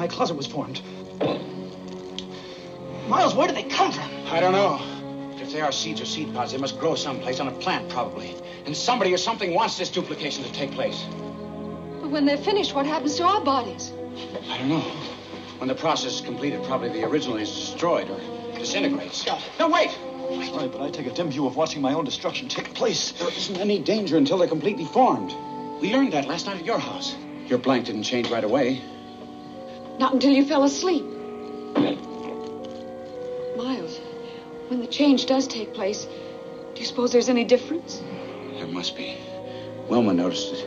my closet was formed. Miles, where do they come from? I don't know. But if they are seeds or seed pods, they must grow someplace on a plant, probably. And somebody or something wants this duplication to take place. But when they're finished, what happens to our bodies? I don't know. When the process is completed, probably the original is destroyed or disintegrates. No, wait! Right, but I take a dim view of watching my own destruction take place. There isn't any danger until they're completely formed. We learned that last night at your house. Your blank didn't change right away. Not until you fell asleep. Miles, when the change does take place, do you suppose there's any difference? There must be. Wilma noticed it.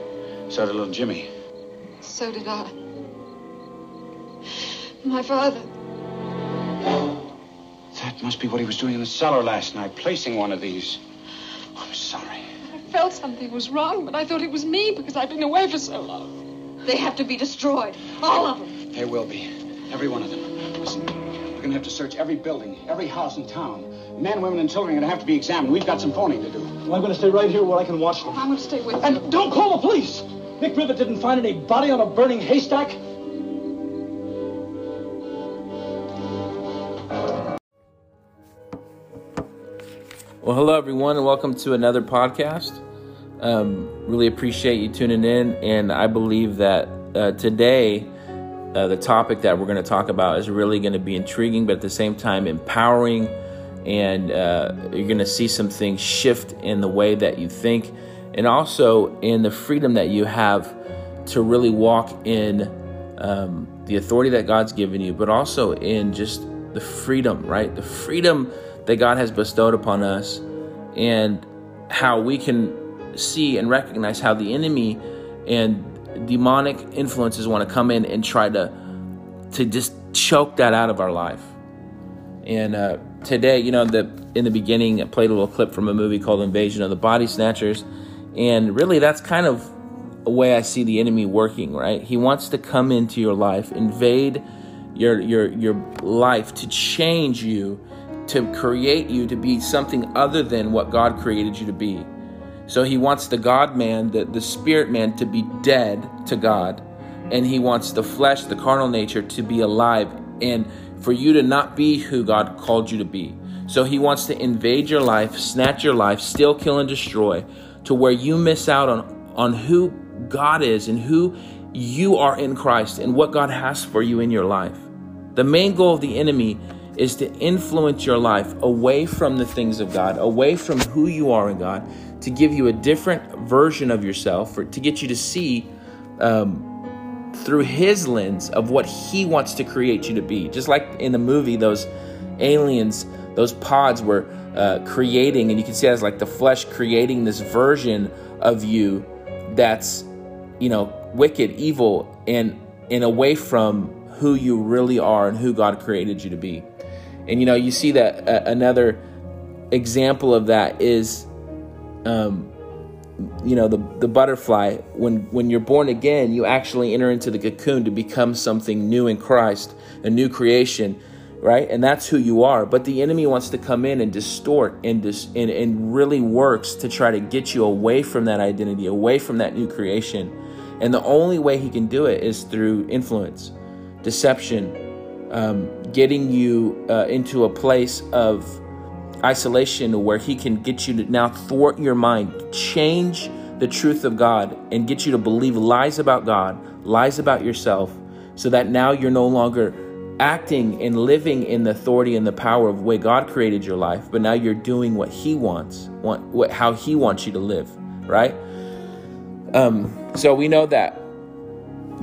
So did little Jimmy. So did I. My father. That must be what he was doing in the cellar last night, placing one of these. I'm sorry. I felt something was wrong, but I thought it was me because I've been away for so long. They have to be destroyed. All of them. They will be. Every one of them. Listen, we're going to have to search every building, every house in town. Men, women, and children are going to have to be examined. We've got some phoning to do. Well, I'm going to stay right here where I can watch them. I'm going to stay with you. And don't call the police! Nick Grivett didn't find any body on a burning haystack. Well, hello everyone, and welcome to another podcast. Um, really appreciate you tuning in, and I believe that uh, today uh, the topic that we're going to talk about is really going to be intriguing, but at the same time empowering, and uh, you're going to see some things shift in the way that you think, and also in the freedom that you have to really walk in um, the authority that God's given you, but also in just the freedom, right? The freedom that God has bestowed upon us and how we can see and recognize how the enemy and demonic influences want to come in and try to to just choke that out of our life. And uh, today, you know, the in the beginning, I played a little clip from a movie called Invasion of the Body Snatchers, and really, that's kind of a way I see the enemy working. Right? He wants to come into your life, invade your your your life to change you to create you to be something other than what God created you to be. So he wants the God man, the, the spirit man, to be dead to God. And he wants the flesh, the carnal nature, to be alive and for you to not be who God called you to be. So he wants to invade your life, snatch your life, steal, kill, and destroy to where you miss out on, on who God is and who you are in Christ and what God has for you in your life. The main goal of the enemy is to influence your life away from the things of God, away from who you are in God, to give you a different version of yourself, or to get you to see um, through His lens of what He wants to create you to be. Just like in the movie, those aliens, those pods were uh, creating, and you can see as like the flesh creating this version of you that's, you know, wicked, evil, and and away from who you really are and who God created you to be. And you know, you see that uh, another example of that is, um, you know, the the butterfly. When when you're born again, you actually enter into the cocoon to become something new in Christ, a new creation, right? And that's who you are. But the enemy wants to come in and distort and dis- and, and really works to try to get you away from that identity, away from that new creation. And the only way he can do it is through influence, deception, um, getting you uh, into a place of isolation where he can get you to now thwart your mind, change the truth of God, and get you to believe lies about God, lies about yourself, so that now you're no longer acting and living in the authority and the power of the way God created your life, but now you're doing what He wants, what, what how He wants you to live, right? Um, so we know that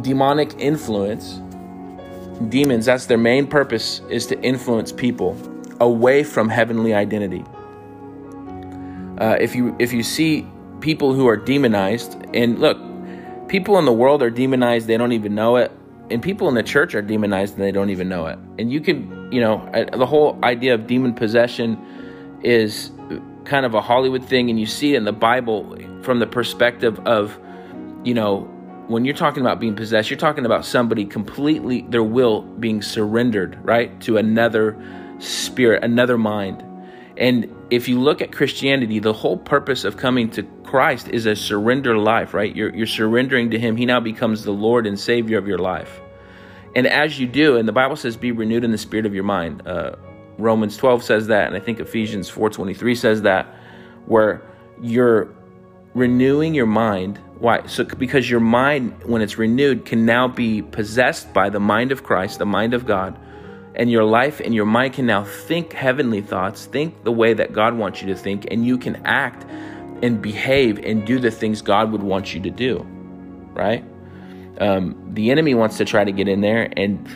demonic influence demons that's their main purpose is to influence people away from heavenly identity. Uh, if you if you see people who are demonized and look people in the world are demonized they don't even know it and people in the church are demonized and they don't even know it. And you can you know the whole idea of demon possession is kind of a hollywood thing and you see it in the bible from the perspective of you know when you're talking about being possessed, you're talking about somebody completely, their will being surrendered, right, to another spirit, another mind. And if you look at Christianity, the whole purpose of coming to Christ is a surrender life, right? You're, you're surrendering to Him. He now becomes the Lord and Savior of your life. And as you do, and the Bible says, be renewed in the spirit of your mind. Uh, Romans 12 says that, and I think Ephesians 4.23 says that, where you're renewing your mind. Why? So because your mind, when it's renewed, can now be possessed by the mind of Christ, the mind of God, and your life and your mind can now think heavenly thoughts, think the way that God wants you to think, and you can act and behave and do the things God would want you to do, right? Um, the enemy wants to try to get in there and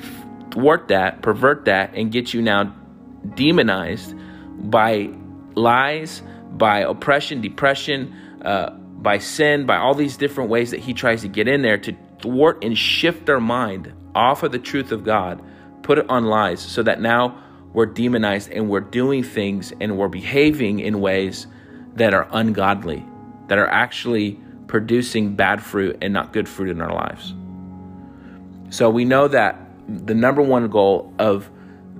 thwart that, pervert that, and get you now demonized by lies, by oppression, depression, uh, by sin, by all these different ways that he tries to get in there to thwart and shift our mind off of the truth of God, put it on lies, so that now we're demonized and we're doing things and we're behaving in ways that are ungodly, that are actually producing bad fruit and not good fruit in our lives. So we know that the number one goal of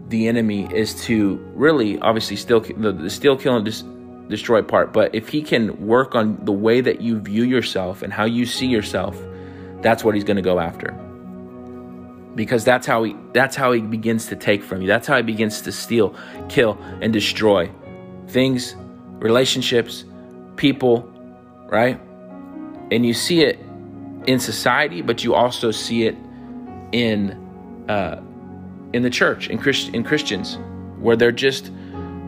the enemy is to really, obviously, still the, the steal, kill, and dis- destroy part. But if he can work on the way that you view yourself and how you see yourself, that's what he's going to go after. Because that's how he that's how he begins to take from you. That's how he begins to steal, kill, and destroy things, relationships, people, right? And you see it in society, but you also see it in uh, in the church, in Christ, in Christians, where they're just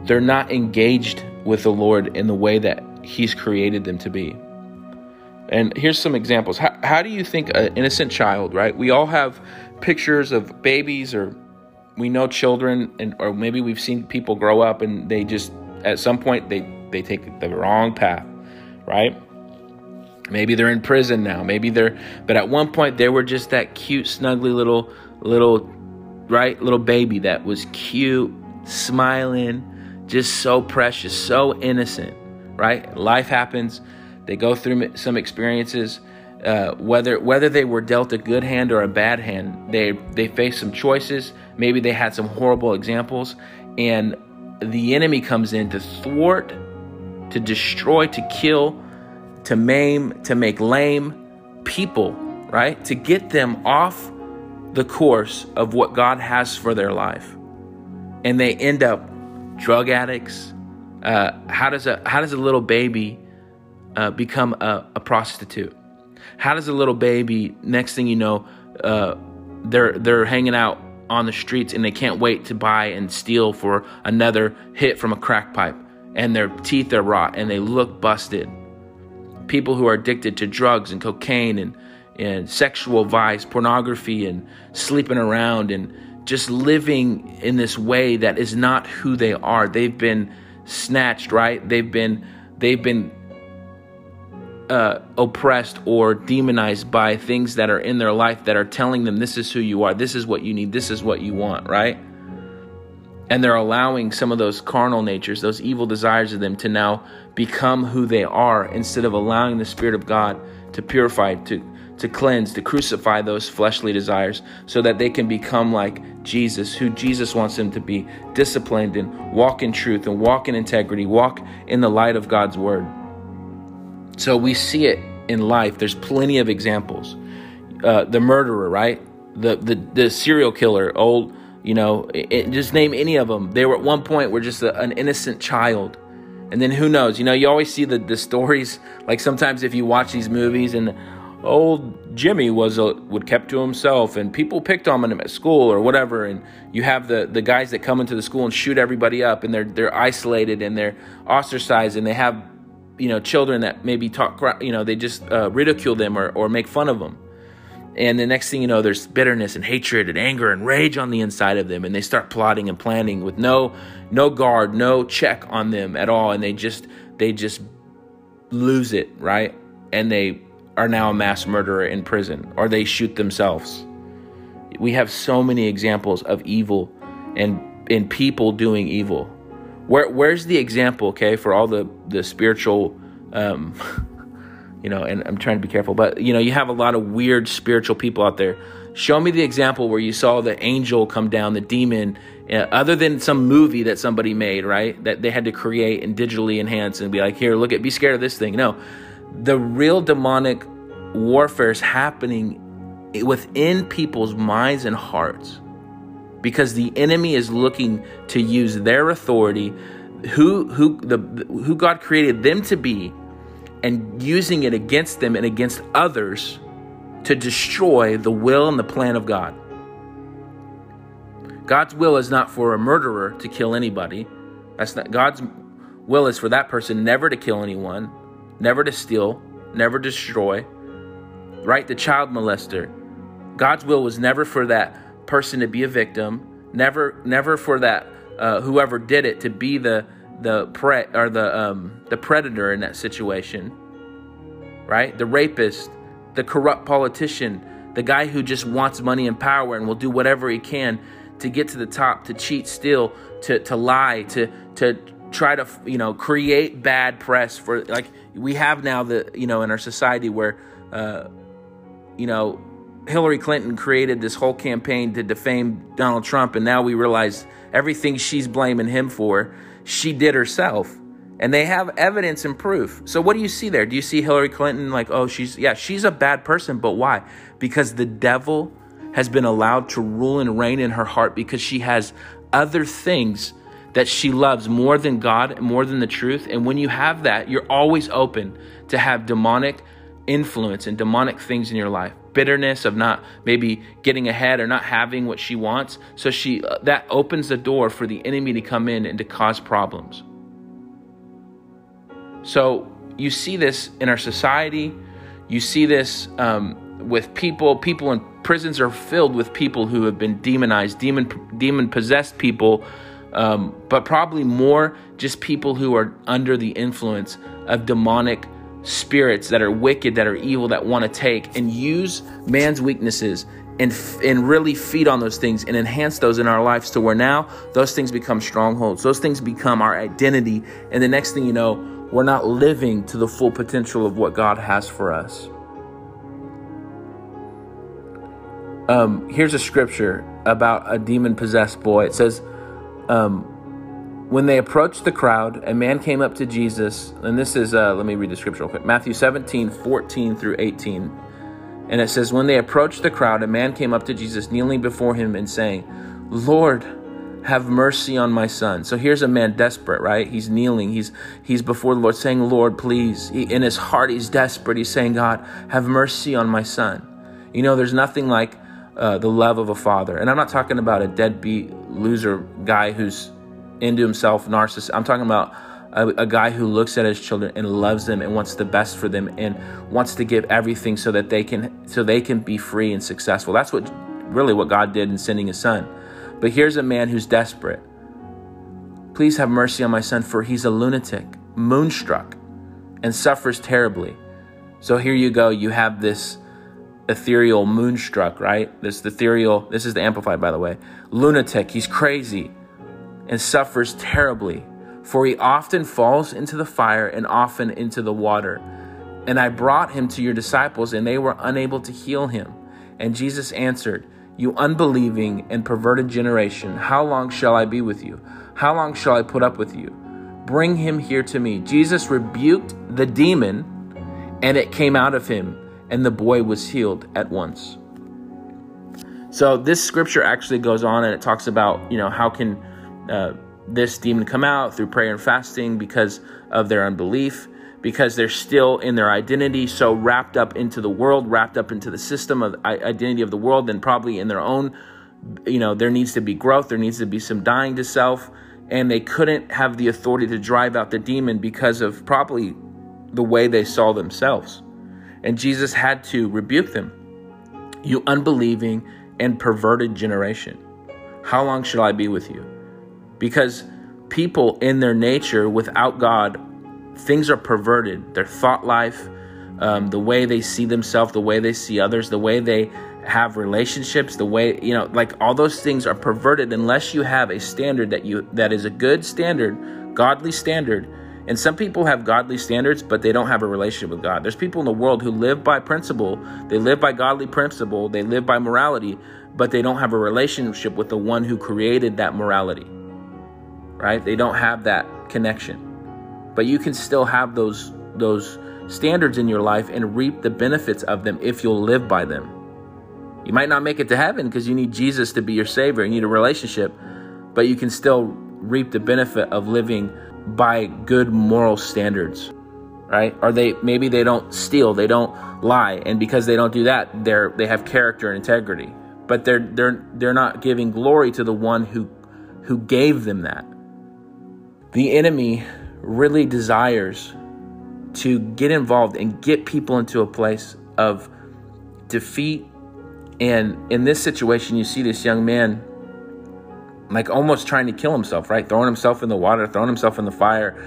they're not engaged with the Lord in the way that He's created them to be. And here's some examples. How, how do you think an innocent child, right? We all have pictures of babies, or we know children, and or maybe we've seen people grow up and they just at some point they they take the wrong path, right? Maybe they're in prison now. Maybe they're, but at one point they were just that cute, snuggly little, little, right, little baby that was cute, smiling, just so precious, so innocent, right? Life happens. They go through some experiences. Uh, whether whether they were dealt a good hand or a bad hand, they they faced some choices. Maybe they had some horrible examples, and the enemy comes in to thwart, to destroy, to kill, to maim, to make lame people, right? To get them off the course of what God has for their life. And they end up drug addicts. Uh, how does a how does a little baby uh, become a, a, prostitute? How does a little baby next thing you know uh, they're they're hanging out on the streets and they can't wait to buy and steal for another hit from a crack pipe and their teeth are rot and they look busted people who are addicted to drugs and cocaine and, and sexual vice, pornography, and sleeping around and just living in this way that is not who they are. They've been snatched, right? They've been they've been uh, oppressed or demonized by things that are in their life that are telling them this is who you are, this is what you need, this is what you want, right? And they're allowing some of those carnal natures, those evil desires of them to now become who they are instead of allowing the Spirit of God to purify, to, to cleanse, to crucify those fleshly desires so that they can become like Jesus, who Jesus wants them to be disciplined and walk in truth and walk in integrity, walk in the light of God's word. So we see it in life. There's plenty of examples. Uh, the murderer, right? The, the the serial killer, old you know, it, just name any of them. They were at one point were just a, an innocent child. And then who knows? You know, you always see the, the stories. Like sometimes if you watch these movies and old Jimmy was a, would kept to himself and people picked on him at school or whatever and you have the, the guys that come into the school and shoot everybody up and they're they're isolated and they're ostracized and they have you know children that maybe talk you know they just uh, ridicule them or, or make fun of them and the next thing you know, there's bitterness and hatred and anger and rage on the inside of them. And they start plotting and planning with no no guard, no check on them at all. And they just they just lose it, right? And they are now a mass murderer in prison, or they shoot themselves. We have so many examples of evil and and people doing evil. Where where's the example, okay, for all the the spiritual um you know, and I'm trying to be careful, but you know, you have a lot of weird spiritual people out there. Show me the example where you saw the angel come down, the demon, uh, other than some movie that somebody made, right? That they had to create and digitally enhance and be like, here, look at, be scared of this thing. No, the real demonic warfare is happening within people's minds and hearts because the enemy is looking to use their authority who who the who God created them to be and using it against them and against others to destroy the will and the plan of God. God's will is not for a murderer to kill anybody. That's not God's will is for that person never to kill anyone, never to steal, never destroy. Right? The child molester. God's will was never for that person to be a victim, never never for that uh, whoever did it to be the the pre or the um, the predator in that situation. Right? The rapist, the corrupt politician, the guy who just wants money and power and will do whatever he can to get to the top, to cheat, steal, to to lie, to to try to you know create bad press for like we have now the you know in our society where uh, you know Hillary Clinton created this whole campaign to defame Donald Trump, and now we realize everything she's blaming him for, she did herself. And they have evidence and proof. So what do you see there? Do you see Hillary Clinton like, oh, she's yeah, she's a bad person, but why? Because the devil has been allowed to rule and reign in her heart because she has other things that she loves more than God, more than the truth. And when you have that, you're always open to have demonic influence and demonic things in your life. Bitterness of not maybe getting ahead or not having what she wants. So she uh, that opens the door for the enemy to come in and to cause problems. So you see this in our society. You see this um, with people. People in prisons are filled with people who have been demonized, demon demon possessed people, um, but probably more just people who are under the influence of demonic spirits that are wicked, that are evil, that want to take and use man's weaknesses and and really feed on those things and enhance those in our lives to where now those things become strongholds. Those things become our identity, and the next thing you know, we're not living to the full potential of what God has for us. Um, here's a scripture about a demon possessed boy. It says, um, When they approached the crowd, a man came up to Jesus, and this is, uh, let me read the scripture real quick Matthew 17, 14 through 18. And it says, When they approached the crowd, a man came up to Jesus, kneeling before him and saying, Lord, have mercy on my son. So here's a man desperate, right? He's kneeling. He's he's before the Lord saying, Lord, please. He, in his heart, he's desperate. He's saying, God, have mercy on my son. You know, there's nothing like uh, the love of a father. And I'm not talking about a deadbeat loser guy who's into himself, narcissist. I'm talking about a, a, guy who looks at his children and loves them and wants the best for them and wants to give everything so that they can so they can be free and successful. That's what really what God did in sending his son. But here's a man who's desperate. Please have mercy on my son, for he's a lunatic, moonstruck, and suffers terribly. So here you go. You have this ethereal moonstruck, right? This ethereal, this is the amplified, by the way. Lunatic, he's crazy and suffers terribly, for he often falls into the fire and often into the water. And I brought him to your disciples, and they were unable to heal him. And Jesus answered, You unbelieving and perverted generation, how long shall I be with you? How long shall I put up with you? Bring him here to me. Jesus rebuked the demon, and it came out of him and the boy was healed at once. So this scripture actually goes on and it talks about, you know, how can uh, this demon come out through prayer and fasting because of their unbelief, because they're still in their identity so wrapped up into the world, wrapped up into the system of identity of the world, and probably in their own, you know, there needs to be growth, there needs to be some dying to self, and they couldn't have the authority to drive out the demon because of probably the way they saw themselves. And Jesus had to rebuke them. You unbelieving and perverted generation, how long shall I be with you? Because people in their nature, without God, things are perverted. Their thought life, um, the way they see themselves, the way they see others, the way they have relationships, the way you know, like all those things are perverted unless you have a standard that you that is a good standard, godly standard and some people have godly standards, but they don't have a relationship with God. There's people in the world who live by principle, they live by godly principle, they live by morality, but they don't have a relationship with the one who created that morality. Right? They don't have that connection. But you can still have those those standards in your life and reap the benefits of them if you'll live by them. You might not make it to heaven because you need Jesus to be your Savior, you need a relationship, but you can still reap the benefit of living by good moral standards right or they maybe they don't steal they don't lie and because they don't do that they're they have character and integrity but they're they're they're not giving glory to the one who who gave them that the enemy really desires to get involved and get people into a place of defeat and in this situation you see this young man like almost trying to kill himself, right? Throwing himself in the water, throwing himself in the fire.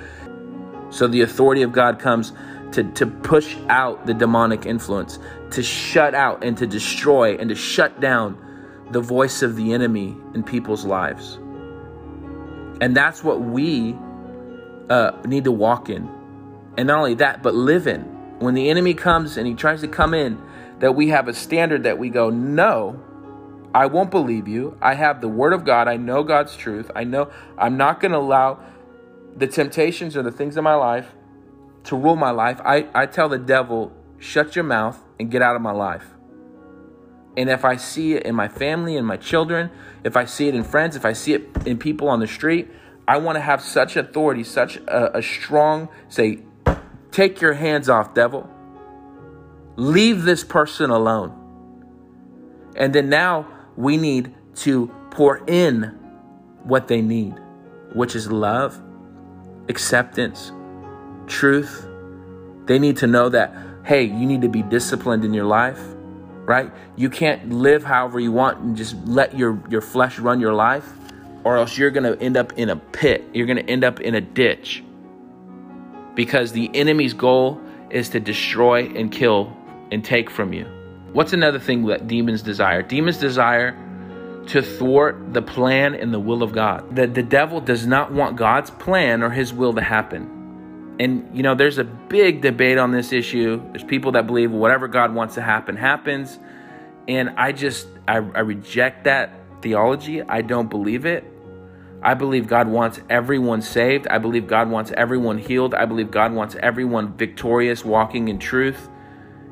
So the authority of God comes to, to push out the demonic influence, to shut out and to destroy and to shut down the voice of the enemy in people's lives. And that's what we uh, need to walk in. And not only that, but live in. When the enemy comes and he tries to come in, that we have a standard that we go, no, I won't believe you. I have the word of God. I know God's truth. I know I'm not going to allow the temptations or the things in my life to rule my life. I, I tell the devil, shut your mouth and get out of my life. And if I see it in my family and my children, if I see it in friends, if I see it in people on the street, I want to have such authority, such a, a strong say, take your hands off, devil. Leave this person alone. And then now we need to pour in what they need, which is love, acceptance, truth. They need to know that, hey, you need to be disciplined in your life, right? You can't live however you want and just let your, your flesh run your life, or else you're going to end up in a pit. You're going to end up in a ditch. Because the enemy's goal is to destroy and kill and take from you. What's another thing that demons desire? Demons desire to thwart the plan and the will of God. That the devil does not want God's plan or his will to happen. And you know, there's a big debate on this issue. There's people that believe whatever God wants to happen happens. And I just I, I reject that theology. I don't believe it. I believe God wants everyone saved. I believe God wants everyone healed. I believe God wants everyone victorious, walking in truth.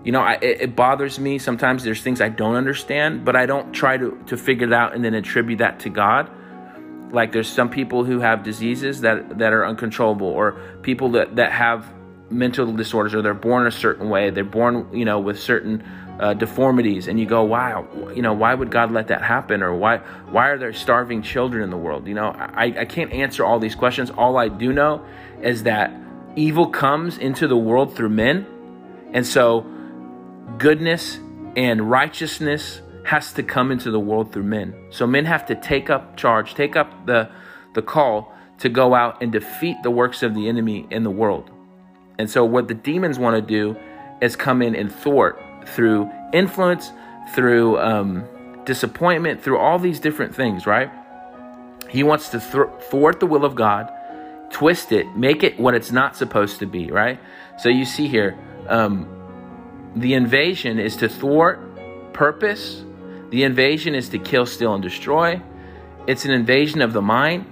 You know, I, it, it, bothers me. Sometimes there's things I don't understand, but I don't try to, to figure it out and then attribute that to God. Like there's some people who have diseases that, that are uncontrollable, or people that, that have mental disorders, or they're born a certain way. They're born, you know, with certain uh, deformities, and you go, wow, you know, why would God let that happen, or why why are there starving children in the world? You know, I, I can't answer all these questions. All I do know is that evil comes into the world through men, and so goodness and righteousness has to come into the world through men. So men have to take up charge, take up the, the call to go out and defeat the works of the enemy in the world. And so what the demons want to do is come in and thwart through influence, through um, disappointment, through all these different things, right? He wants to thwart the will of God, twist it, make it what it's not supposed to be, right? So you see here, um, the invasion is to thwart purpose. The invasion is to kill, steal, and destroy. It's an invasion of the mind.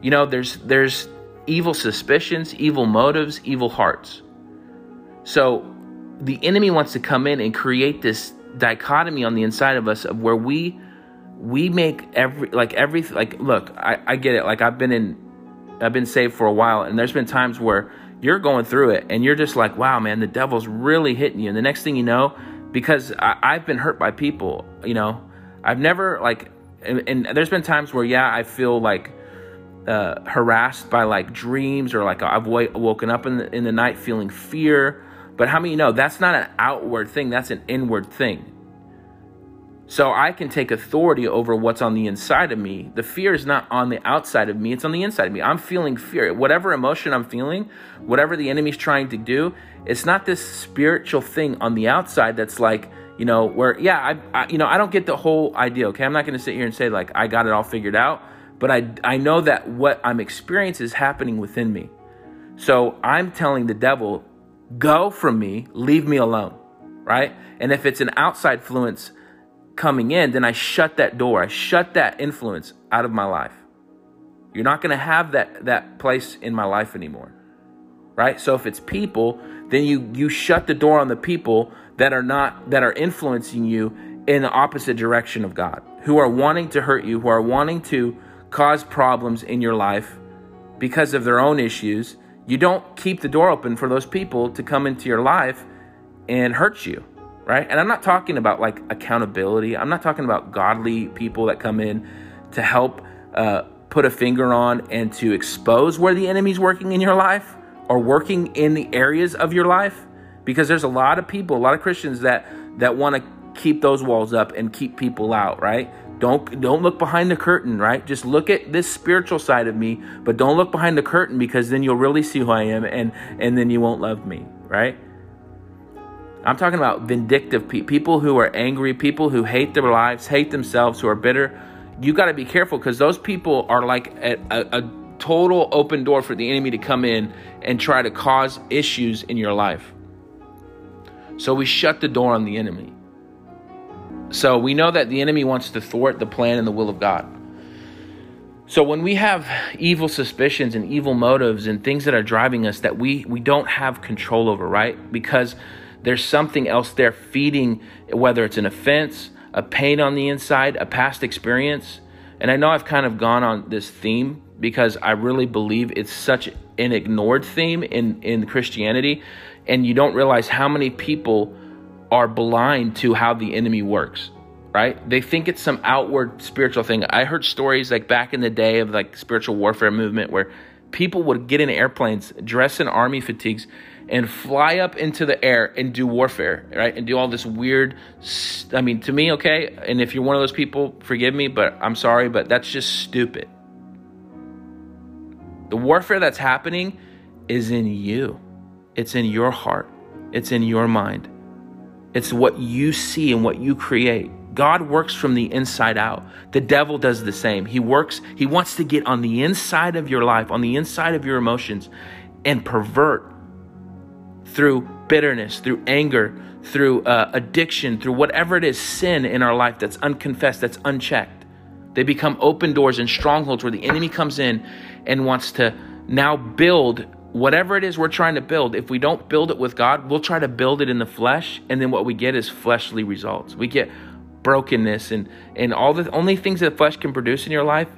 You know, there's there's evil suspicions, evil motives, evil hearts. So the enemy wants to come in and create this dichotomy on the inside of us of where we we make every like every like look, I, I get it. Like I've been in I've been saved for a while and there's been times where you're going through it and you're just like, wow, man, the devil's really hitting you. And the next thing you know, because I, have been hurt by people, you know, I've never like, and, and there's been times where, yeah, I feel like uh, harassed by like dreams or like I've w- woken up in the, in the night feeling fear. But how many know that's not an outward thing, that's an inward thing. So I can take authority over what's on the inside of me. The fear is not on the outside of me, it's on the inside of me. I'm feeling fear. Whatever emotion I'm feeling, whatever the enemy's trying to do, it's not this spiritual thing on the outside that's like, you know, where yeah, I, I you know, I don't get the whole idea, okay? I'm not going to sit here and say like I got it all figured out, but I I know that what I'm experiencing is happening within me. So I'm telling the devil, go from me, leave me alone, right? And if it's an outside influence, coming in, then I shut that door. I shut that influence out of my life. You're not going to have that that place in my life anymore. right? So if it's people, then you you shut the door on the people that are not that are influencing you in the opposite direction of God, who are wanting to hurt you, who are wanting to cause problems in your life because of their own issues. You don't keep the door open for those people to come into your life and hurt you, right? And I'm not talking about like accountability. I'm not talking about godly people that come in to help uh, put a finger on and to expose where the enemy's working in your life or working in the areas of your life because there's a lot of people, a lot of Christians that that want to keep those walls up and keep people out, right? Don't don't look behind the curtain, right? Just look at this spiritual side of me, but don't look behind the curtain because then you'll really see who I am and and then you won't love me, right? I'm talking about vindictive people, people who are angry, people who hate their lives, hate themselves, who are bitter. You got to be careful because those people are like a, a, a total open door for the enemy to come in and try to cause issues in your life. So we shut the door on the enemy. So we know that the enemy wants to thwart the plan and the will of God. So when we have evil suspicions and evil motives and things that are driving us that we we don't have control over, right? Because there's something else there feeding whether it's an offense, a pain on the inside, a past experience. And I know I've kind of gone on this theme because I really believe it's such an ignored theme in in Christianity and you don't realize how many people are blind to how the enemy works right? They think it's some outward spiritual thing. I heard stories like back in the day of like spiritual warfare movement where people would get in airplanes dress in army fatigues and fly up into the air and do warfare right? And do all this weird i mean to me okay and if you're one of those people forgive me but i'm sorry but that's just stupid the warfare that's happening is in you it's in your heart, it's in your mind. It's what you see and what you create. God works from the inside out. The devil does the same. He works, he wants to get on the inside of your life, on the inside of your emotions, and pervert through bitterness, through anger, through uh, addiction, through whatever it is, sin in our life that's unconfessed, that's unchecked. They become open doors and strongholds where the enemy comes in and wants to now build whatever it is we're trying to build, if we don't build it with God, we'll try to build it in the flesh, and then what we get is fleshly results. We get brokenness and and all the only things that flesh can produce in your life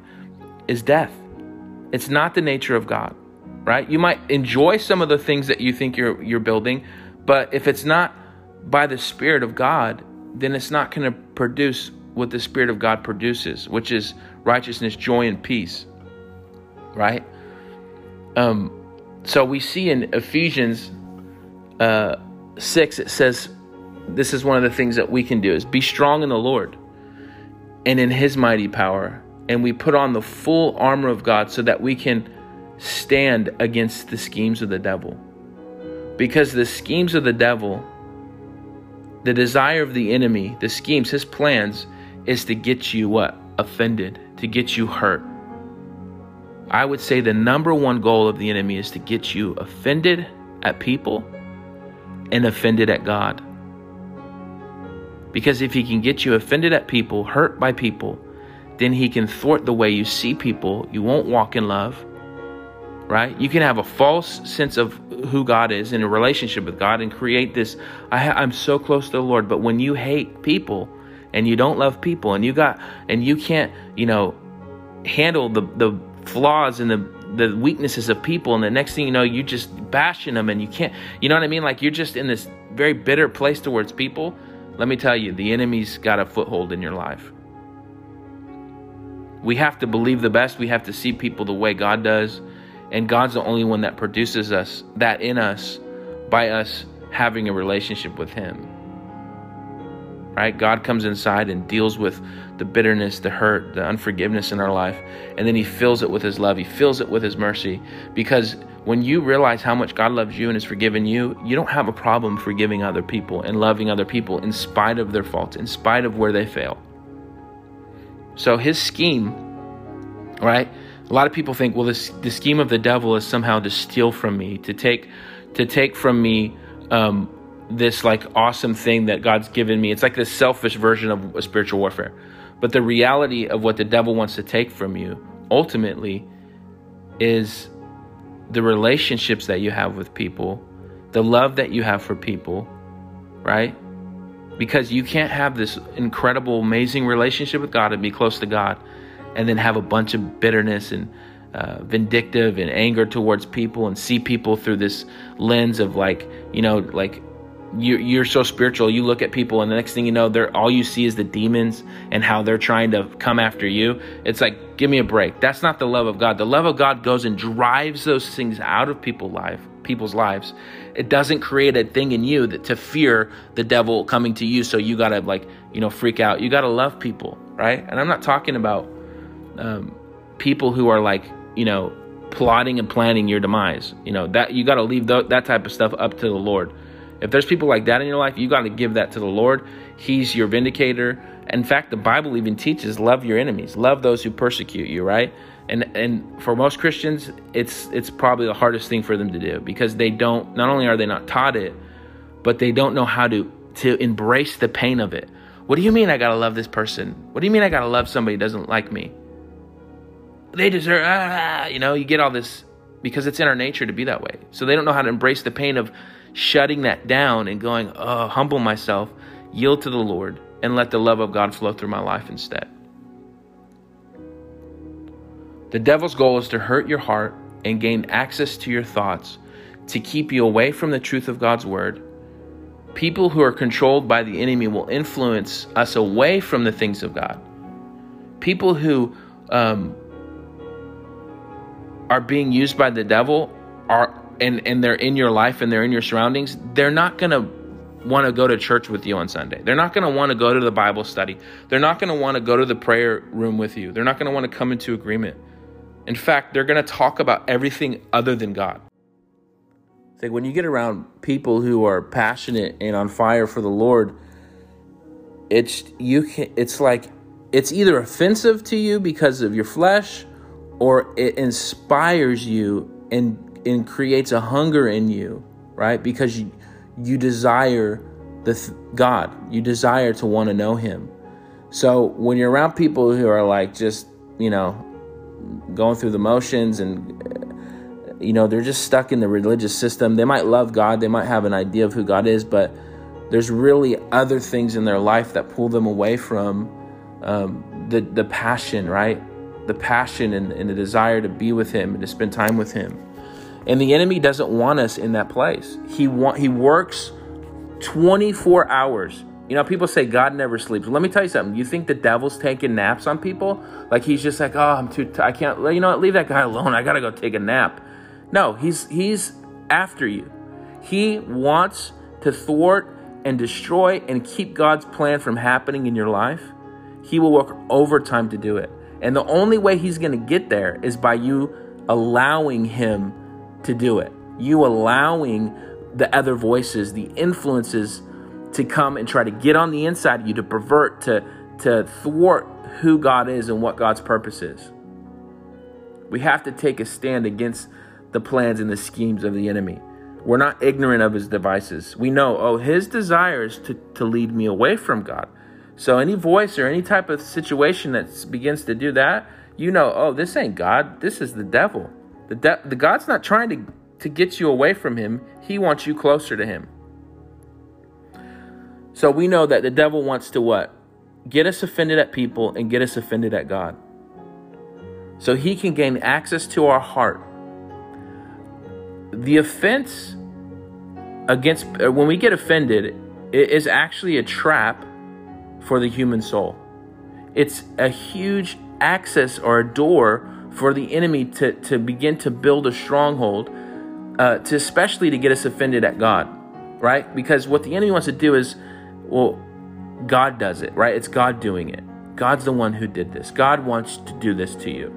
is death. It's not the nature of God, right? You might enjoy some of the things that you think you're you're building, but if it's not by the Spirit of God, then it's not going to produce what the Spirit of God produces, which is righteousness, joy, and peace. Right? Um, so we see in Ephesians uh, 6, it says, this is one of the things that we can do is be strong in the Lord and in his mighty power. And we put on the full armor of God so that we can stand against the schemes of the devil. Because the schemes of the devil, the desire of the enemy, the schemes, his plans, is to get you what? Offended, to get you hurt, I would say the number one goal of the enemy is to get you offended at people and offended at God. Because if he can get you offended at people, hurt by people, then he can thwart the way you see people. You won't walk in love, right? You can have a false sense of who God is in a relationship with God and create this I, am so close to the Lord. But when you hate people and you don't love people and you got, and you can't, you know, handle the, the flaws and the the weaknesses of people and the next thing you know you just bashing them and you can't you know what i mean? Like you're just in this very bitter place towards people. Let me tell you the enemy's got a foothold in your life. We have to believe the best. We have to see people the way god does and god's the only one that produces us that in us by us having a relationship with him right? God comes inside and deals with the bitterness, the hurt, the unforgiveness in our life, and then He fills it with His love. He fills it with His mercy. Because when you realize how much God loves you and has forgiven you, you don't have a problem forgiving other people and loving other people in spite of their faults, in spite of where they fail. So His scheme, right? A lot of people think, well, this, the scheme of the devil is somehow to steal from me, to take, to take from me um, this like awesome thing that God's given me. It's like this selfish version of spiritual warfare. But the reality of what the devil wants to take from you ultimately is the relationships that you have with people, the love that you have for people, right? Because you can't have this incredible, amazing relationship with God and be close to God and then have a bunch of bitterness and uh, vindictive and anger towards people and see people through this lens of like, you know, like you're, you're so spiritual. You look at people, and the next thing you know, they're all you see is the demons and how they're trying to come after you. It's like, give me a break. That's not the love of God. The love of God goes and drives those things out of people's life, people's lives. It doesn't create a thing in you that to fear the devil coming to you. So you gotta like, you know, freak out. You gotta love people, right? And I'm not talking about um, people who are like, you know, plotting and planning your demise. You know that you got to leave th- that type of stuff up to the Lord. If there's people like that in your life, you got to give that to the Lord. He's your vindicator. In fact, the Bible even teaches love your enemies, love those who persecute you, right? And and for most Christians, it's it's probably the hardest thing for them to do because they don't not only are they not taught it, but they don't know how to to embrace the pain of it. What do you mean I got to love this person? What do you mean I got to love somebody who doesn't like me? They deserve ah, you know, you get all this because it's in our nature to be that way. So they don't know how to embrace the pain of shutting that down and going, oh, humble myself, yield to the Lord, and let the love of God flow through my life instead. The devil's goal is to hurt your heart and gain access to your thoughts, to keep you away from the truth of God's word. People who are controlled by the enemy will influence us away from the things of God. People who um, are being used by the devil are and and they're in your life and they're in your surroundings, they're not going to want to go to church with you on Sunday. They're not going to want to go to the Bible study. They're not going to want to go to the prayer room with you. They're not going to want to come into agreement. In fact, they're going to talk about everything other than God. It's like when you get around people who are passionate and on fire for the Lord, it's you can it's like it's either offensive to you because of your flesh or it inspires you and and creates a hunger in you, right? Because you you desire the th- God, you desire to want to know Him. So when you're around people who are like just you know going through the motions and you know they're just stuck in the religious system, they might love God, they might have an idea of who God is, but there's really other things in their life that pull them away from um, the the passion, right? The passion and, and the desire to be with Him and to spend time with Him. And the enemy doesn't want us in that place. He want he works 24 hours. You know, people say God never sleeps. Let me tell you something. You think the devil's taking naps on people? Like he's just like, oh, I'm too, t- I I can't. You know what? Leave that guy alone. I gotta go take a nap. No, he's he's after you. He wants to thwart and destroy and keep God's plan from happening in your life. He will work overtime to do it. And the only way he's going to get there is by you allowing him to do it. You allowing the other voices, the influences to come and try to get on the inside of you to pervert, to, to thwart who God is and what God's purpose is. We have to take a stand against the plans and the schemes of the enemy. We're not ignorant of his devices. We know, oh, his desire is to, to lead me away from God. So any voice or any type of situation that begins to do that, you know, oh, this ain't God. This is the devil. The, de- the God's not trying to, to get you away from Him, He wants you closer to Him. So we know that the devil wants to what? Get us offended at people and get us offended at God. So he can gain access to our heart. The offense against, uh, when we get offended, it is actually a trap for the human soul. It's a huge access or a door for the enemy to, to begin to build a stronghold, uh, to especially to get us offended at God, right? Because what the enemy wants to do is, well, God does it, right? It's God doing it. God's the one who did this. God wants to do this to you.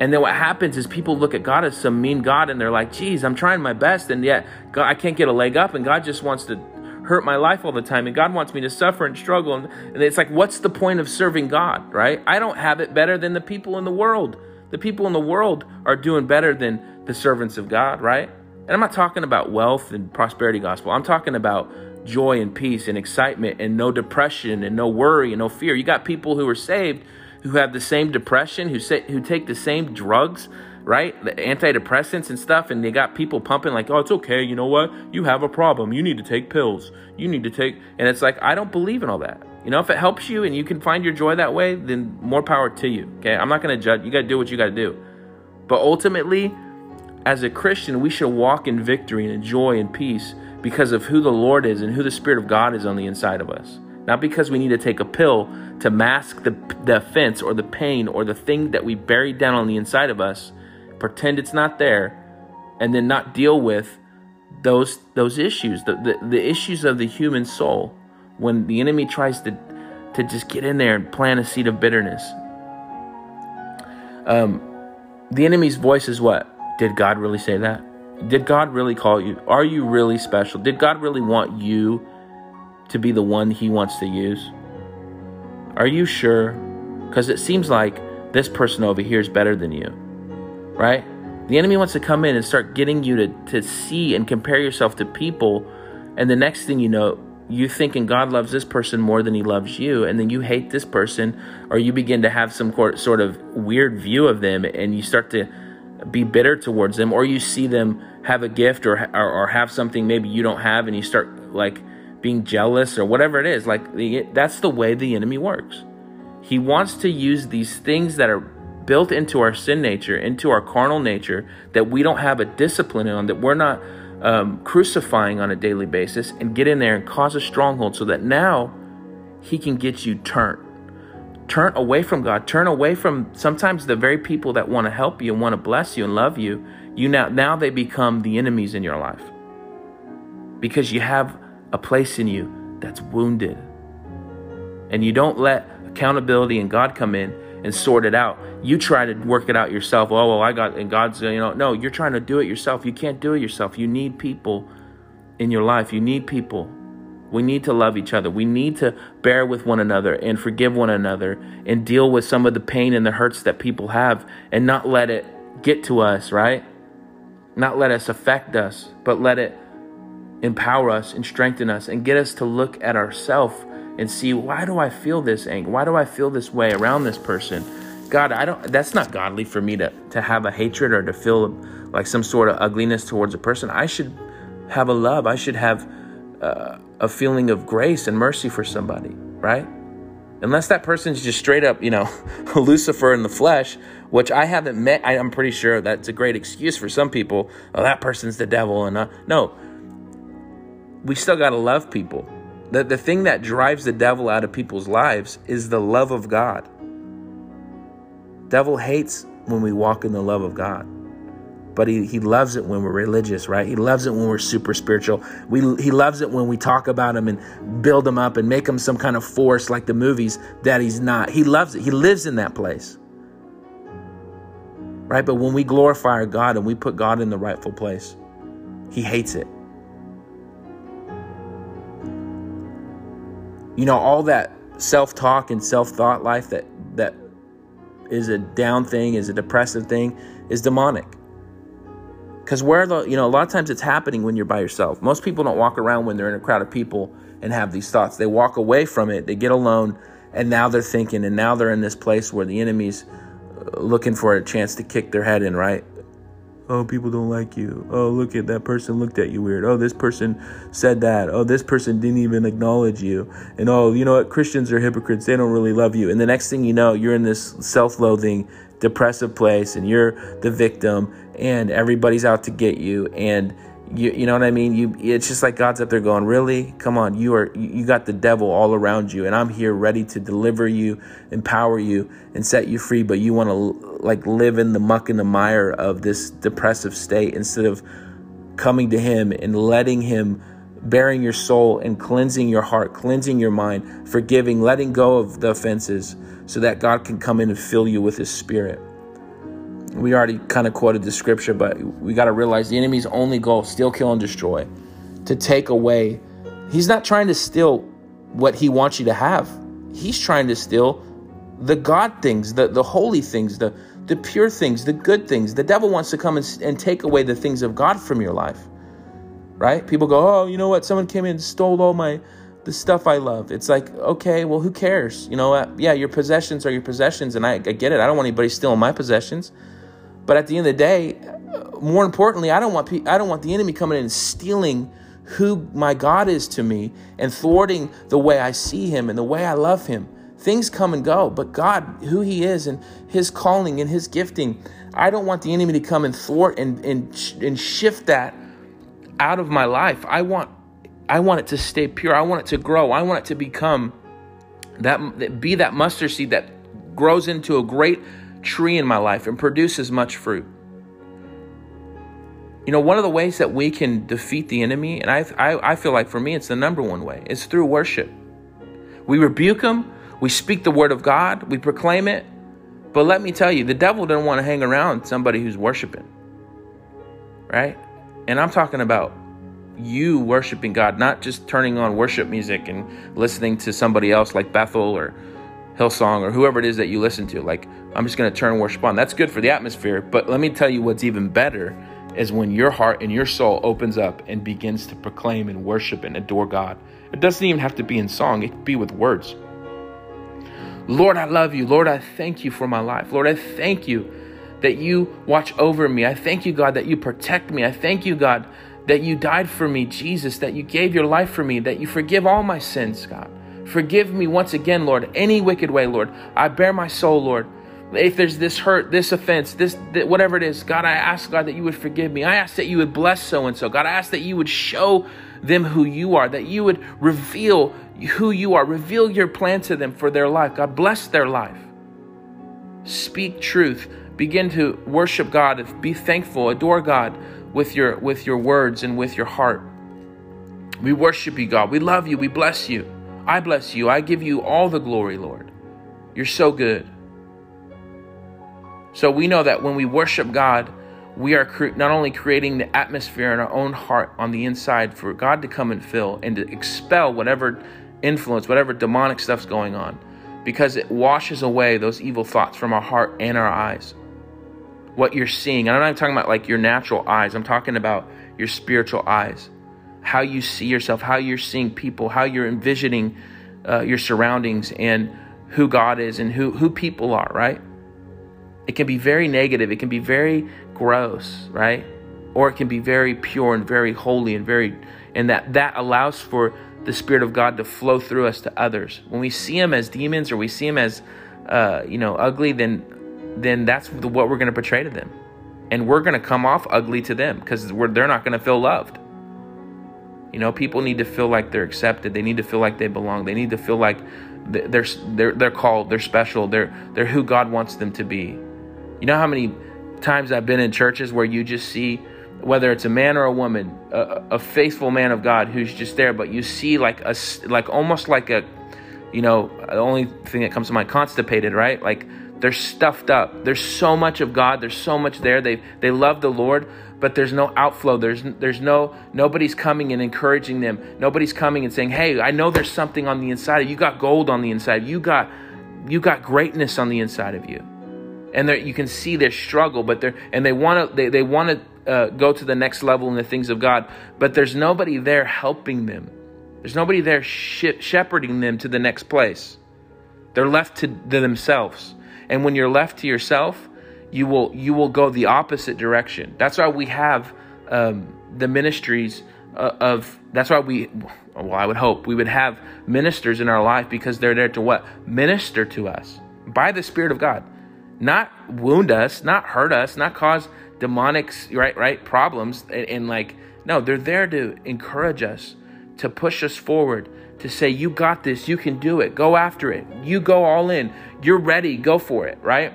And then what happens is people look at God as some mean God and they're like, geez, I'm trying my best and yet God, I can't get a leg up and God just wants to hurt my life all the time and God wants me to suffer and struggle. And, and it's like, what's the point of serving God, right? I don't have it better than the people in the world. The people in the world are doing better than the servants of God, right? And I'm not talking about wealth and prosperity gospel. I'm talking about joy and peace and excitement and no depression and no worry and no fear. You got people who are saved who have the same depression, who say, who take the same drugs, right? The antidepressants and stuff, and they got people pumping like, oh, it's okay. You know what? You have a problem. You need to take pills. You need to take, and it's like, I don't believe in all that. You know, if it helps you and you can find your joy that way, then more power to you. Okay. I'm not going to judge. You got to do what you got to do. But ultimately, as a Christian, we should walk in victory and in joy and peace because of who the Lord is and who the Spirit of God is on the inside of us. Not because we need to take a pill to mask the, the offense or the pain or the thing that we buried down on the inside of us, pretend it's not there, and then not deal with those those issues, the, the, the issues of the human soul when the enemy tries to to just get in there and plant a seed of bitterness. Um, the enemy's voice is what? Did God really say that? Did God really call you? Are you really special? Did God really want you to be the one He wants to use? Are you sure? Because it seems like this person over here is better than you, right? The enemy wants to come in and start getting you to, to see and compare yourself to people. And the next thing you know, you thinking God loves this person more than he loves you, and then you hate this person, or you begin to have some sort of weird view of them, and you start to be bitter towards them, or you see them have a gift or, or, or have something maybe you don't have, and you start like being jealous or whatever it is. Like that's the way the enemy works. He wants to use these things that are built into our sin nature, into our carnal nature, that we don't have a discipline on, that we're not um, crucifying on a daily basis and get in there and cause a stronghold so that now he can get you turned. Turn away from God. Turn away from sometimes the very people that want to help you and want to bless you and love you. You now now they become the enemies in your life. Because you have a place in you that's wounded. And you don't let accountability and God come in and sort it out. You try to work it out yourself. Oh, well, I got, and God's, you know, no, you're trying to do it yourself. You can't do it yourself. You need people in your life. You need people. We need to love each other. We need to bear with one another and forgive one another and deal with some of the pain and the hurts that people have and not let it get to us, right? Not let us affect us, but let it empower us and strengthen us and get us to look at ourselves and see why do I feel this anger? Why do I feel this way around this person? God, I don't that's not godly for me to to have a hatred or to feel like some sort of ugliness towards a person. I should have a love. I should have uh, a feeling of grace and mercy for somebody, right? Unless that person's just straight up, you know, Lucifer in the flesh, which I haven't met. I, am pretty sure that's a great excuse for some people. Oh, that person's the devil, and uh, no, we still got to love people. The, the thing that drives the devil out of people's lives is the love of God. Devil hates when we walk in the love of God. But he, he loves it when we're religious, right? He loves it when we're super spiritual. We, he loves it when we talk about him and build him up and make him some kind of force like the movies that he's not. He loves it. He lives in that place. Right? But when we glorify our God and we put God in the rightful place, he hates it. You know all that self-talk and self-thought life that that is a down thing is a depressive thing is demonic. Because where the you know a lot of times it's happening when you're by yourself. Most people don't walk around when they're in a crowd of people and have these thoughts. They walk away from it they get alone and now they're thinking and now they're in this place where the enemy's uh, looking for a chance to kick their head in right Oh, people don't like you. Oh, look at that person looked at you weird. Oh, this person said that. Oh, this person didn't even acknowledge you. And oh, you know what? Christians are hypocrites. They don't really love you. And the next thing you know, you're in this self loathing, depressive place and you're the victim and everybody's out to get you. And you, you know what I mean? You, it's just like God's up there going, really? Come on, you are, you got the devil all around you, and I'm here ready to deliver you, empower you, and set you free. But you want to like live in the muck and the mire of this depressive state instead of coming to Him and letting Him baring your soul and cleansing your heart, cleansing your mind, forgiving, letting go of the offenses, so that God can come in and fill you with His Spirit we already kind of quoted the scripture, but we got to realize the enemy's only goal steal, kill, and destroy. To take away. He's not trying to steal what he wants you to have. He's trying to steal the God things, the, the holy things, the, the pure things, the good things. The devil wants to come and, and take away the things of God from your life. Right? People go, oh, you know what? Someone came in and stole all my the stuff I love. It's like, okay, well, who cares? You know, what? yeah, your possessions are your possessions, and I, I get it. I don't want anybody stealing my possessions. But at the end of the day, more importantly, I don't want pe- I don't want the enemy coming in and stealing who my God is to me and thwarting the way I see him and the way I love him. Things come and go, but God, who he is and his calling and his gifting, I don't want the enemy to come and thwart and and, and shift that out of my life. I want I want it to stay pure. I want it to grow. I want it to become that be that mustard seed that grows into a great tree in my life and produces much fruit. You know, one of the ways that we can defeat the enemy, and I, I, I feel like for me it's the number one way, is through worship. We rebuke him, we speak the word of God, we proclaim it. But let me tell you, the devil doesn't want to hang around somebody who's worshiping. Right? And I'm talking about you worshiping God, not just turning on worship music and listening to somebody else like Bethel or Hillsong or whoever it is that you listen to. Like, I'm just going to turn worship on. That's good for the atmosphere. But let me tell you what's even better is when your heart and your soul opens up and begins to proclaim and worship and adore God. It doesn't even have to be in song, it can be with words. Lord, I love you. Lord, I thank you for my life. Lord, I thank you that you watch over me. I thank you, God, that you protect me. I thank you, God, that you died for me, Jesus, that you gave your life for me, that you forgive all my sins, God. Forgive me once again, Lord, any wicked way, Lord. I bare my soul, Lord if there's this hurt, this offense, this whatever it is, God, I ask God that you would forgive me. I ask that you would bless so and so. God, I ask that you would show them who you are, that you would reveal who you are, reveal your plan to them for their life. God, bless their life. Speak truth. Begin to worship God. Be thankful. Adore God with your with your words and with your heart. We worship you, God. We love you. We bless you. I bless you. I give you all the glory, Lord. You're so good. So we know that when we worship God, we are cre- not only creating the atmosphere in our own heart on the inside for God to come and fill and to expel whatever influence, whatever demonic stuff's going on, because it washes away those evil thoughts from our heart and our eyes. What you're seeing, and I'm not even talking about like your natural eyes, I'm talking about your spiritual eyes. How you see yourself, how you're seeing people, how you're envisioning uh, your surroundings and who God is and who, who people are, right? It can be very negative, it can be very gross, right? Or it can be very pure and very holy and very and that that allows for the spirit of God to flow through us to others. When we see them as demons or we see them as uh, you know, ugly, then then that's what we're going to portray to them. And we're going to come off ugly to them because they're not going to feel loved. You know, people need to feel like they're accepted. They need to feel like they belong. They need to feel like they're they're they're called. They're special. They're they're who God wants them to be. You know how many times I've been in churches where you just see, whether it's a man or a woman, a, a faithful man of God who's just there, but you see like a, like almost like a, you know, the only thing that comes to mind, constipated, right? Like they're stuffed up. There's so much of God. There's so much there. They they love the Lord, but there's no outflow. There's there's no nobody's coming and encouraging them. Nobody's coming and saying, "Hey, I know there's something on the inside. You got gold on the inside. You got you got greatness on the inside of you." And you can see their struggle, but they're and they want to they, they want to uh, go to the next level in the things of God, but there's nobody there helping them. There's nobody there sh- shepherding them to the next place. They're left to, to themselves, and when you're left to yourself, you will you will go the opposite direction. That's why we have um, the ministries uh, of. That's why we. Well, I would hope we would have ministers in our life because they're there to what minister to us by the Spirit of God not wound us, not hurt us, not cause demonic right right problems and, and, like no, they're there to encourage us, to push us forward, to say you got this, you can do it, go after it. You go all in. You're ready, go for it, right?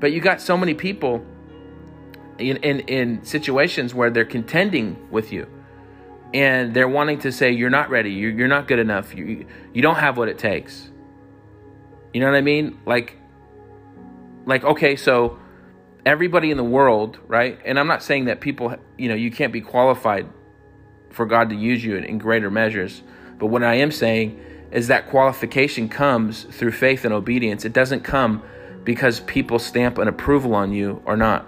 But you got so many people in in, in situations where they're contending with you and they're wanting to say you're not ready, you're, you're not good enough, you you don't have what it takes. You know what I mean? Like like okay so everybody in the world right? And i'm not saying that people you know you can't be qualified for god to use you in, in greater measures. But what i am saying is that qualification comes through faith and obedience. It doesn't come because people stamp an approval on you or not.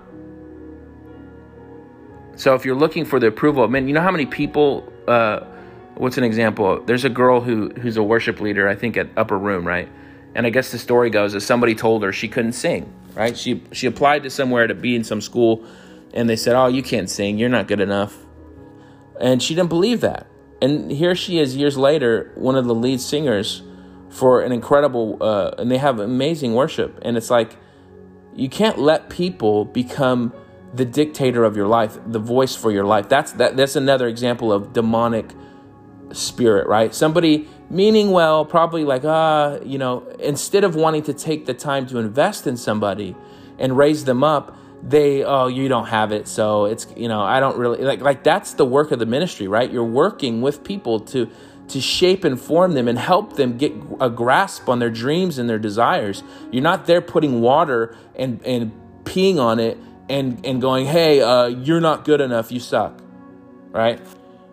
So if you're looking for the approval of men you know how many people uh, what's an example? There's a girl who who's a worship leader i think at upper room right And I guess the story goes that somebody told her she couldn't sing, right? She she applied to somewhere to be in some school and they said, "Oh, you can't sing. You're not good enough." And she didn't believe that. And here she is years later, one of the lead singers for an incredible uh, and they have amazing worship and it's like you can't let people become the dictator of your life, the voice for your life. That's that that's another example of demonic spirit, right? Somebody meaning well, probably like, ah, uh, you know, instead of wanting to take the time to invest in somebody and raise them up, they, oh, you don't have it. So it's, you know, I don't really like, like that's the work of the ministry, right? You're working with people to, to shape and form them and help them get a grasp on their dreams and their desires. You're not there putting water and, and peeing on it and, and going, hey, uh, you're not good enough, you suck, right?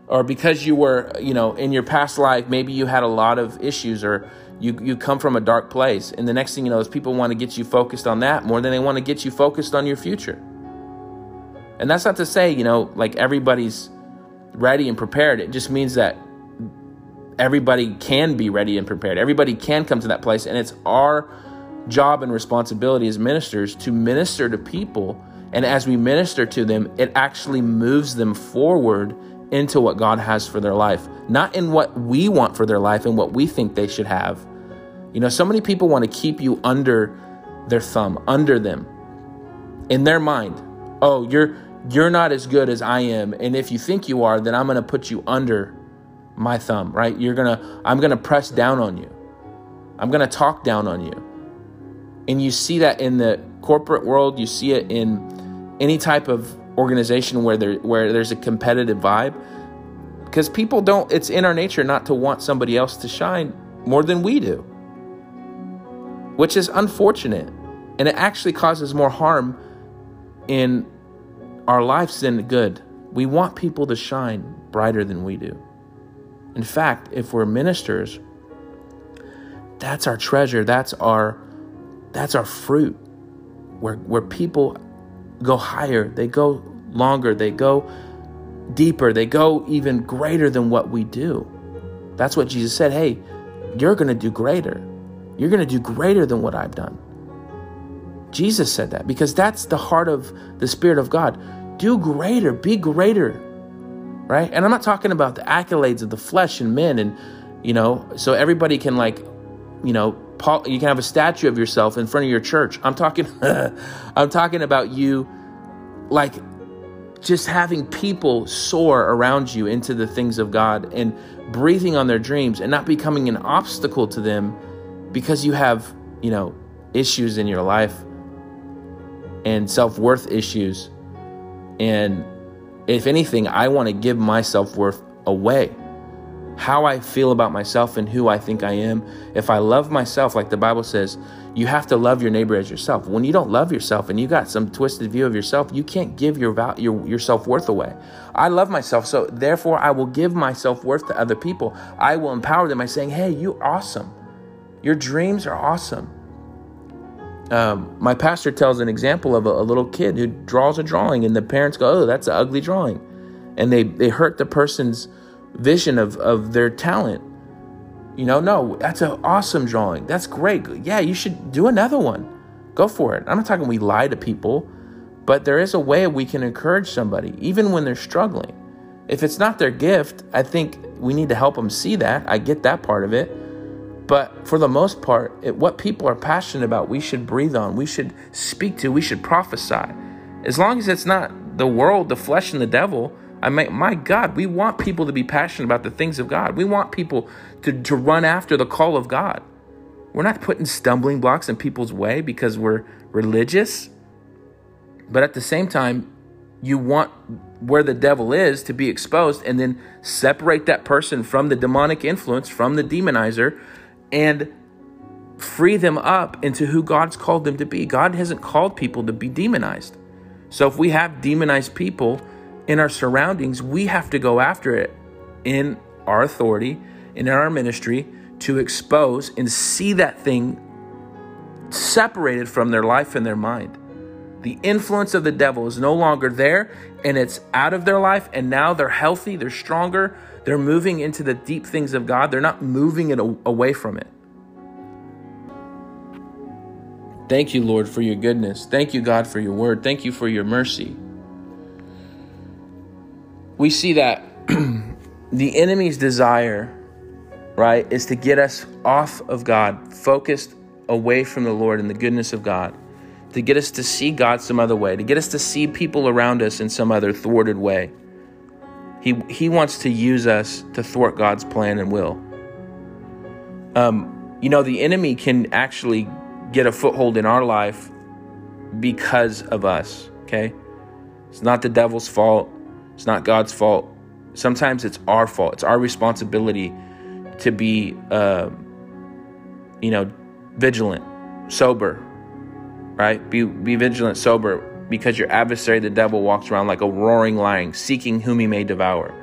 Or because you were, you know, in your past life, maybe you had a lot of issues or you, you come from a dark place. And the next thing you know is people want to get you focused on that more than they want to get you focused on your future. And that's not to say, you know, like everybody's ready and prepared. It just means that everybody can be ready and prepared. Everybody can come to that place. And it's our job and responsibility as ministers to minister to people. And as we minister to them, it actually moves them forward into what God has for their life, not in what we want for their life and what we think they should have. You know, so many people want to keep you under their thumb, under them, in their mind. Oh, you're you're not as good as I am, and if you think you are, then I'm going to put you under my thumb, right? You're going to I'm going to press down on you. I'm going to talk down on you. And you see that in the corporate world, you see it in any type of organization where there where there's a competitive vibe. Because people don't it's in our nature not to want somebody else to shine more than we do. Which is unfortunate. And it actually causes more harm in our lives than good. We want people to shine brighter than we do. In fact if we're ministers that's our treasure. That's our that's our fruit. Where where people go higher, they go longer, they go deeper, they go even greater than what we do. That's what Jesus said. Hey, you're going to do greater. You're going to do greater than what I've done. Jesus said that because that's the heart of the Spirit of God. Do greater, be greater, right? And I'm not talking about the accolades of the flesh and men, and you know, so everybody can like, you know, Paul, you can have a statue of yourself in front of your church. I'm talking I'm talking about you like just having people soar around you into the things of God and breathing on their dreams and not becoming an obstacle to them because you have, you know, issues in your life and self-worth issues. And if anything, I want to give my self-worth away how I feel about myself and who I think I am. If I love myself, like the Bible says, you have to love your neighbor as yourself. When you don't love yourself and you got some twisted view of yourself, you can't give your val- your, your self worth away. I love myself, so therefore I will give my self worth to other people. I will empower them by saying, "Hey, you're awesome. Your dreams are awesome." Um, my pastor tells an example of a, a little kid who draws a drawing, and the parents go, "Oh, that's an ugly drawing," and they they hurt the person's vision of, of their talent. You know, no, that's an awesome drawing. That's great. Yeah, you should do another one. Go for it. I'm not talking we lie to people, but there is a way we can encourage somebody, even when they're struggling. If it's not their gift, I think we need to help them see that. I get that part of it. But for the most part, it, what people are passionate about, we should breathe on, we should speak to, we should prophesy. As long as it's not the world, the flesh, and the devil, I mean, my God, we want people to be passionate about the things of God. We want people to, to run after the call of God. We're not putting stumbling blocks in people's way because we're religious. But at the same time, you want where the devil is to be exposed and then separate that person from the demonic influence, from the demonizer, and free them up into who God's called them to be. God hasn't called people to be demonized. So if we have demonized people, in our surroundings, we have to go after it in our authority and in our ministry to expose and see that thing separated from their life and their mind. The influence of the devil is no longer there and it's out of their life, and now they're healthy, they're stronger, they're moving into the deep things of God, they're not moving it away from it. Thank you, Lord, for your goodness. Thank you, God, for your word. Thank you for your mercy. We see that the enemy's desire, right, is to get us off of God, focused away from the Lord and the goodness of God, to get us to see God some other way, to get us to see people around us in some other thwarted way. He, he wants to use us to thwart God's plan and will. Um, you know, the enemy can actually get a foothold in our life because of us, okay? It's not the devil's fault, it's not God's fault. Sometimes it's our fault. It's our responsibility to be, uh, you know, vigilant, sober, right? Be, be vigilant, sober, because your adversary, the devil, walks around like a roaring lion, seeking whom he may devour.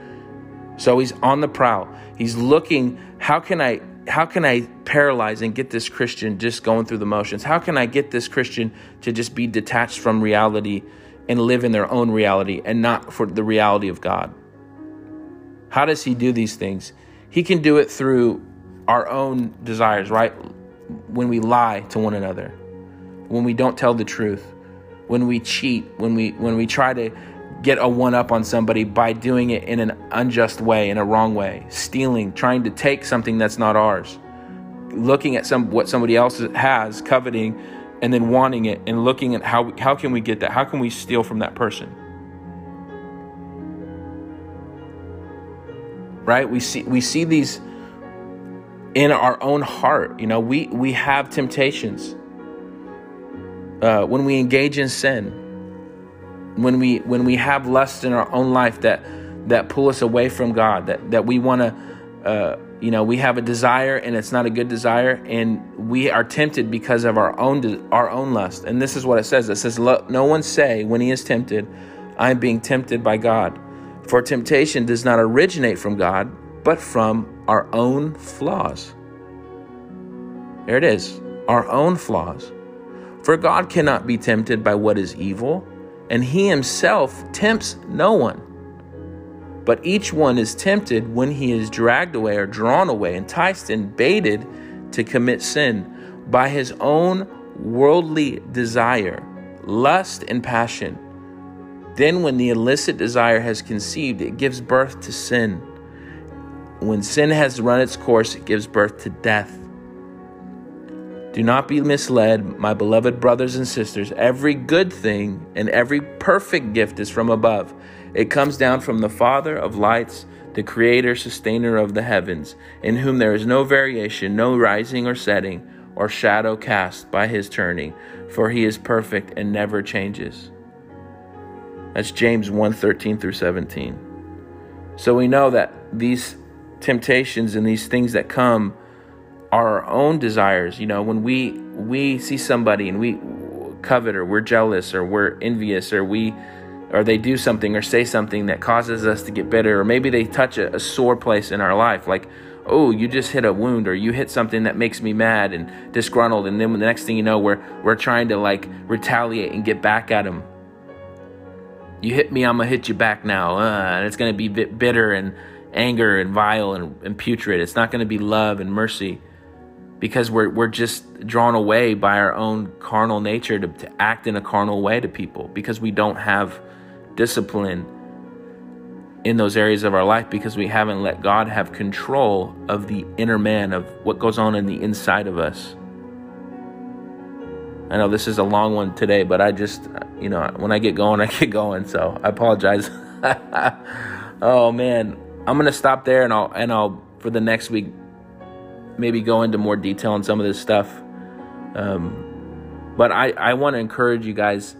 So he's on the prowl. He's looking, how can I how can I paralyze and get this Christian just going through the motions? How can I get this Christian to just be detached from reality and live in their own reality and not for the reality of God? How does he do these things? He can do it through our own desires, right? When we lie to one another, when we don't tell the truth, when we cheat, when we when we try to get a one up on somebody by doing it in an unjust way, in a wrong way, stealing, trying to take something that's not ours, looking at some what somebody else has, coveting, and then wanting it, and looking at how how can we get that? How can we steal from that person? Right? We see we see these in our own heart. You know, we we have temptations uh, when we engage in sin when we when we have lust in our own life that that pull us away from God, that that we want to, uh, you know, we have a desire and it's not a good desire, and we are tempted because of our own our own lust. And this is what it says. It says, "No one say when he is tempted, I am being tempted by God, for temptation does not originate from God, but from our own flaws." There it is, our own flaws. For God cannot be tempted by what is evil and he himself tempts no one. But each one is tempted when he is dragged away or drawn away, enticed and baited to commit sin by his own worldly desire, lust, and passion. Then, when the illicit desire has conceived, it gives birth to sin. When sin has run its course, it gives birth to death. Do not be misled, my beloved brothers and sisters. Every good thing and every perfect gift is from above. It comes down from the Father of lights, the Creator, sustainer of the heavens, in whom there is no variation, no rising or setting, or shadow cast by his turning, for he is perfect and never changes. That's James 1 13 through 17. So we know that these temptations and these things that come are our own desires. You know, when we we see somebody and we covet or we're jealous or we're envious or we or they do something or say something that causes us to get bitter or maybe they touch a, a sore place in our life like oh you just hit a wound or you hit something that makes me mad and disgruntled and then the next thing you know we're we're trying to like retaliate and get back at them you hit me i'm gonna hit you back now uh, and it's gonna be bitter and anger and vile and, and putrid. It's not gonna be love and mercy because we're, we're just drawn away by our own carnal nature to, to act in a carnal way to people because we don't have discipline in those areas of our life because we haven't let God have control of the inner man, of what goes on in the inside of us. I know this is a long one today, but I just, you know, when I get going, I get going. So I apologize. oh man, I'm gonna stop there, and I'll and I'll for the next week maybe go into more detail on some of this stuff. Um, but I, I want to encourage you guys,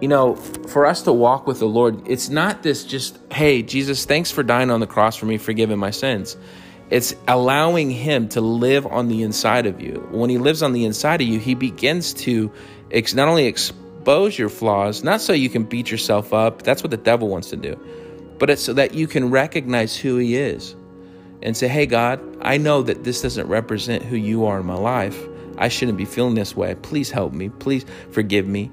you know, for us to walk with the Lord, it's not this just, hey, Jesus, thanks for dying on the cross for me, forgiving my sins. It's allowing Him to live on the inside of you. When He lives on the inside of you, He begins to ex- not only expose your flaws, not so you can beat yourself up, that's what the devil wants to do, but it's so that you can recognize who He is and say, Hey, God, I know that this doesn't represent who you are in my life. I shouldn't be feeling this way. Please help me. Please forgive me.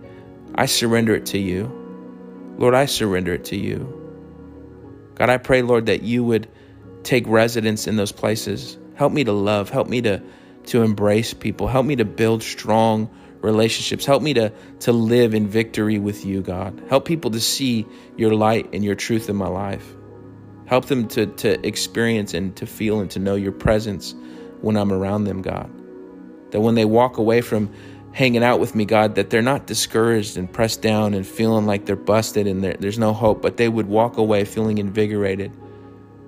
I surrender it to you. Lord, I surrender it to you. God, I pray, Lord, that you would take residence in those places. Help me to love. Help me to, to embrace people. Help me to build strong relationships. Help me to, to live in victory with you, God. Help people to see your light and your truth in my life. Help them to, to experience and to feel and to know your presence when I'm around them, God. That when they walk away from hanging out with me, God, that they're not discouraged and pressed down and feeling like they're busted and there's no hope, but they would walk away feeling invigorated,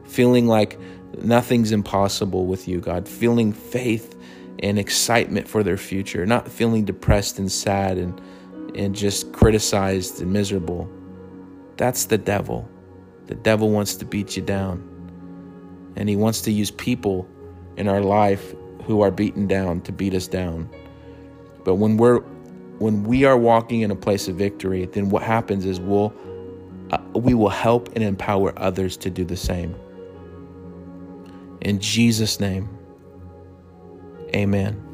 feeling like nothing's impossible with you, God, feeling faith and excitement for their future, not feeling depressed and sad and, and just criticized and miserable. That's the devil. The devil wants to beat you down. And he wants to use people in our life who are beaten down to beat us down. But when we're when we are walking in a place of victory, then what happens is we'll uh, we will help and empower others to do the same. In Jesus' name, amen.